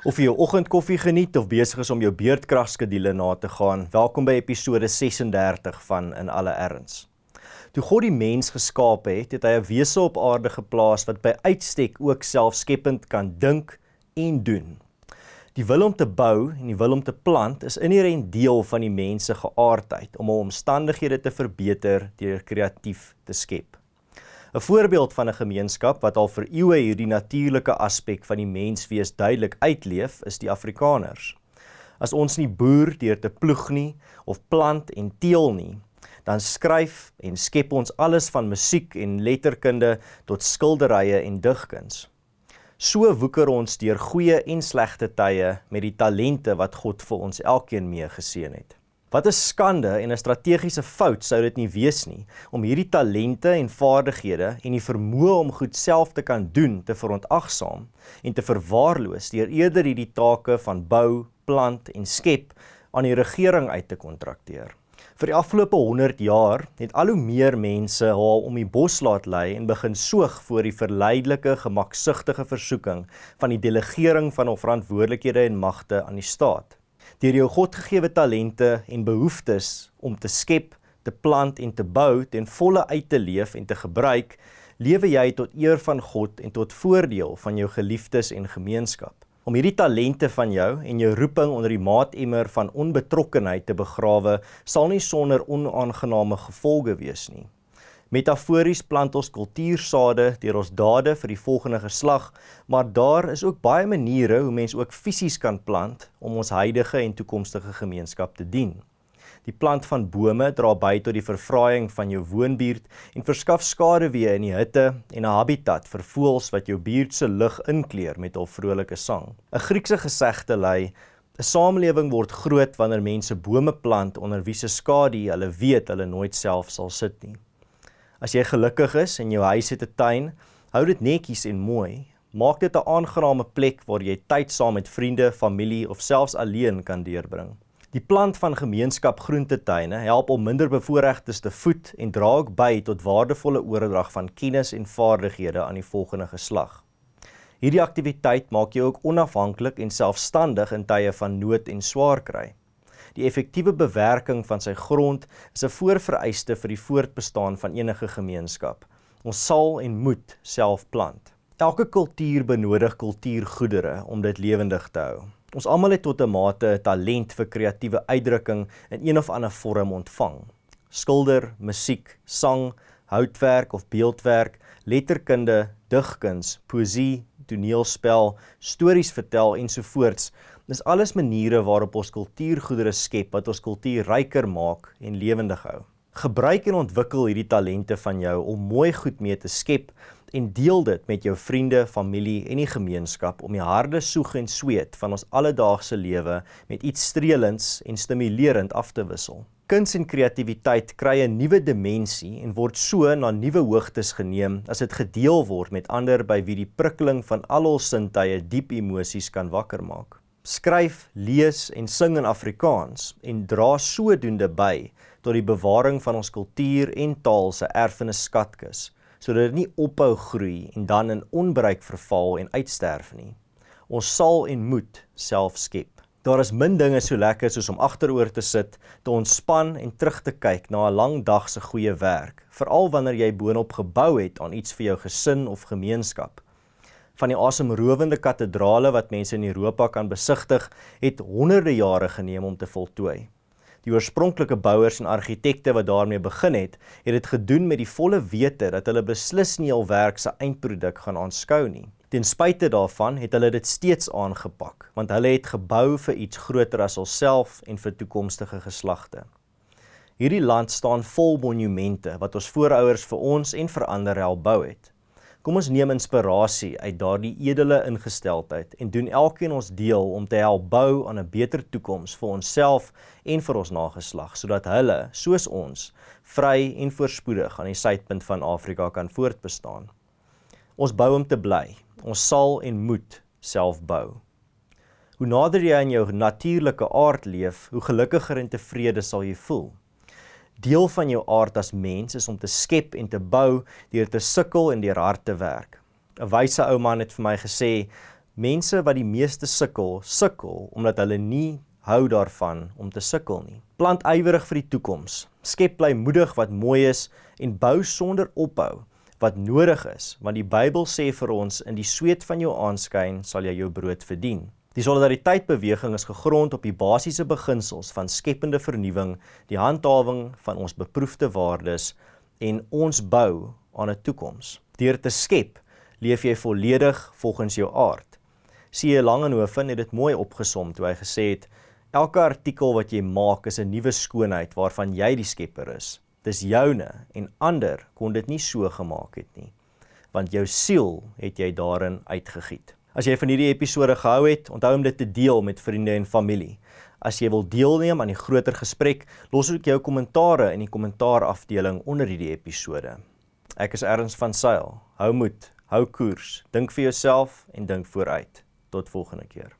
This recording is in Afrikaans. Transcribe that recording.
Of jy jou oggendkoffie geniet of besig is om jou beerdkragskedule na te gaan, welkom by episode 36 van In alle erns. Toe God die mens geskaap het, het hy 'n wese op aarde geplaas wat by uitstek ook selfskepend kan dink en doen. Die wil om te bou en die wil om te plant is inherënt deel van die mens se geaardheid om hul omstandighede te verbeter deur kreatief te skep. 'n Voorbeeld van 'n gemeenskap wat al vir eeue hierdie natuurlike aspek van die menswees duidelik uitleef, is die Afrikaners. As ons nie boer deur te ploeg nie of plant en teel nie, dan skryf en skep ons alles van musiek en letterkunde tot skilderye en digkuns. So woeker ons deur goeie en slegte tye met die talente wat God vir ons elkeen mee geseën het. Wat 'n skande en 'n strategiese fout sou dit nie wees nie om hierdie talente en vaardighede en die vermoë om goed self te kan doen te verontagsaam en te verwaarloos deur eerder hierdie take van bou, plant en skep aan die regering uit te kontrakteer. Vir die afgelope 100 jaar het al hoe meer mense haar om die bos laat lê en begin soog voor die verleidelike, gemaksugtige versoeking van die delegering van hul verantwoordelikhede en magte aan die staat deur jou Godgegewe talente en behoeftes om te skep, te plant en te bou ten volle uit te leef en te gebruik, lewe jy tot eer van God en tot voordeel van jou geliefdes en gemeenskap. Om hierdie talente van jou en jou roeping onder die maatemmer van onbetrokkenheid te begrawe, sal nie sonder onaangename gevolge wees nie. Metafories plant ons kultuursade deur ons dade vir die volgende geslag, maar daar is ook baie maniere hoe mens ook fisies kan plant om ons huidige en toekomstige gemeenskap te dien. Die plant van bome dra by tot die verfraaiing van jou woonbuurt en verskaf skaduwee in die hitte en 'n habitat vir voëls wat jou buurt se lug inkleur met hul vrolike sang. 'n Griekse gesegde lei: 'n Samelewing word groot wanneer mense bome plant onder wie se skadu hulle weet hulle nooit self sal sit nie. As jy gelukkig is en jou huis het 'n tuin, hou dit netjies en mooi. Maak dit 'n aangename plek waar jy tyd saam met vriende, familie of selfs alleen kan deurbring. Die plant van gemeenskap groentetuine help om minderbevoorregtes te voed en dra ook by tot waardevolle oordrag van kennis en vaardighede aan die volgende geslag. Hierdie aktiwiteit maak jou ook onafhanklik en selfstandig in tye van nood en swaar kry. Die effektiewe bewerking van sy grond is 'n voorvereiste vir die voortbestaan van enige gemeenskap. Ons sal en moet self plant. Elke kultuur benodig kultuurgoedere om dit lewendig te hou. Ons almal het tot 'n mate 'n talent vir kreatiewe uitdrukking in een of ander vorm ontvang. Skilder, musiek, sang, houtwerk of beeldwerk, letterkunde, digkuns, poësie, toneelspel, stories vertel ensovoorts Dis alles maniere waarop ons kultuurgoedere skep wat ons kultuur ryker maak en lewendig hou. Gebruik en ontwikkel hierdie talente van jou om mooi goed mee te skep en deel dit met jou vriende, familie en die gemeenskap om die harde soeg en sweet van ons alledaagse lewe met iets streelends en stimulerend af te wissel. Kuns en kreatiwiteit kry 'n nuwe dimensie en word so na nuwe hoogtes geneem as dit gedeel word met ander by wie die prikkeling van al ons sintuie diep emosies kan wakker maak skryf, lees en sing in Afrikaans en dra sodoende by tot die bewaring van ons kultuur en taal se erfenis skatkis sodat dit nie ophou groei en dan in onbereik verval en uitsterf nie. Ons sal en moet self skep. Daar is min dinge so lekker soos om agteroor te sit, te ontspan en terug te kyk na 'n lang dag se goeie werk, veral wanneer jy boonop gebou het aan iets vir jou gesin of gemeenskap van die asemrowende katedrale wat mense in Europa kan besigtig, het honderde jare geneem om te voltooi. Die oorspronklike bouers en argitekte wat daarmee begin het, het dit gedoen met die volle wete dat hulle beslis nie hul werk se eindproduk gaan aanskou nie. Ten spyte daarvan het hulle dit steeds aangepak, want hulle het gebou vir iets groter as hulself en vir toekomstige geslagte. Hierdie land staan vol monumente wat ons voorouers vir ons en vir ander help bou het. Kom ons neem inspirasie uit daardie edele ingesteldheid en doen elkeen ons deel om te help bou aan 'n beter toekoms vir onsself en vir ons nageslag sodat hulle, soos ons, vry en voorspoedig aan die suidpunt van Afrika kan voortbestaan. Ons bou om te bly. Ons sal en moet self bou. Hoe nader jy aan jou natuurlike aard leef, hoe gelukkiger en tevrede sal jy voel. Deel van jou aard as mens is om te skep en te bou deur te sukkel en deur hard te werk. 'n Wyse ou man het vir my gesê: Mense wat die meeste sukkel, sukkel omdat hulle nie hou daarvan om te sukkel nie. Plant ywerig vir die toekoms. Skep blymoedig wat mooi is en bou sonder ophou wat nodig is, want die Bybel sê vir ons in die sweet van jou aanskyn sal jy jou brood verdien. Die solidariteitsbeweging is gegrond op die basiese beginsels van skepende vernuwing, die handhawing van ons beproefde waardes en ons bou aan 'n toekoms. Deur te skep, leef jy volledig volgens jou aard. C.E. Langehoven het dit mooi opgesom toe hy gesê het: Elke artikel wat jy maak is 'n nuwe skoonheid waarvan jy die skepper is. Dis joune en ander kon dit nie so gemaak het nie, want jou siel het jy daarin uitgegiet. As jy van hierdie episode gehou het, onthou om dit te deel met vriende en familie. As jy wil deelneem aan die groter gesprek, los ook jou kommentare in die kommentaarafdeling onder hierdie episode. Ek is Erns van Sail. Hou moed, hou koers, dink vir jouself en dink vooruit. Tot volgende keer.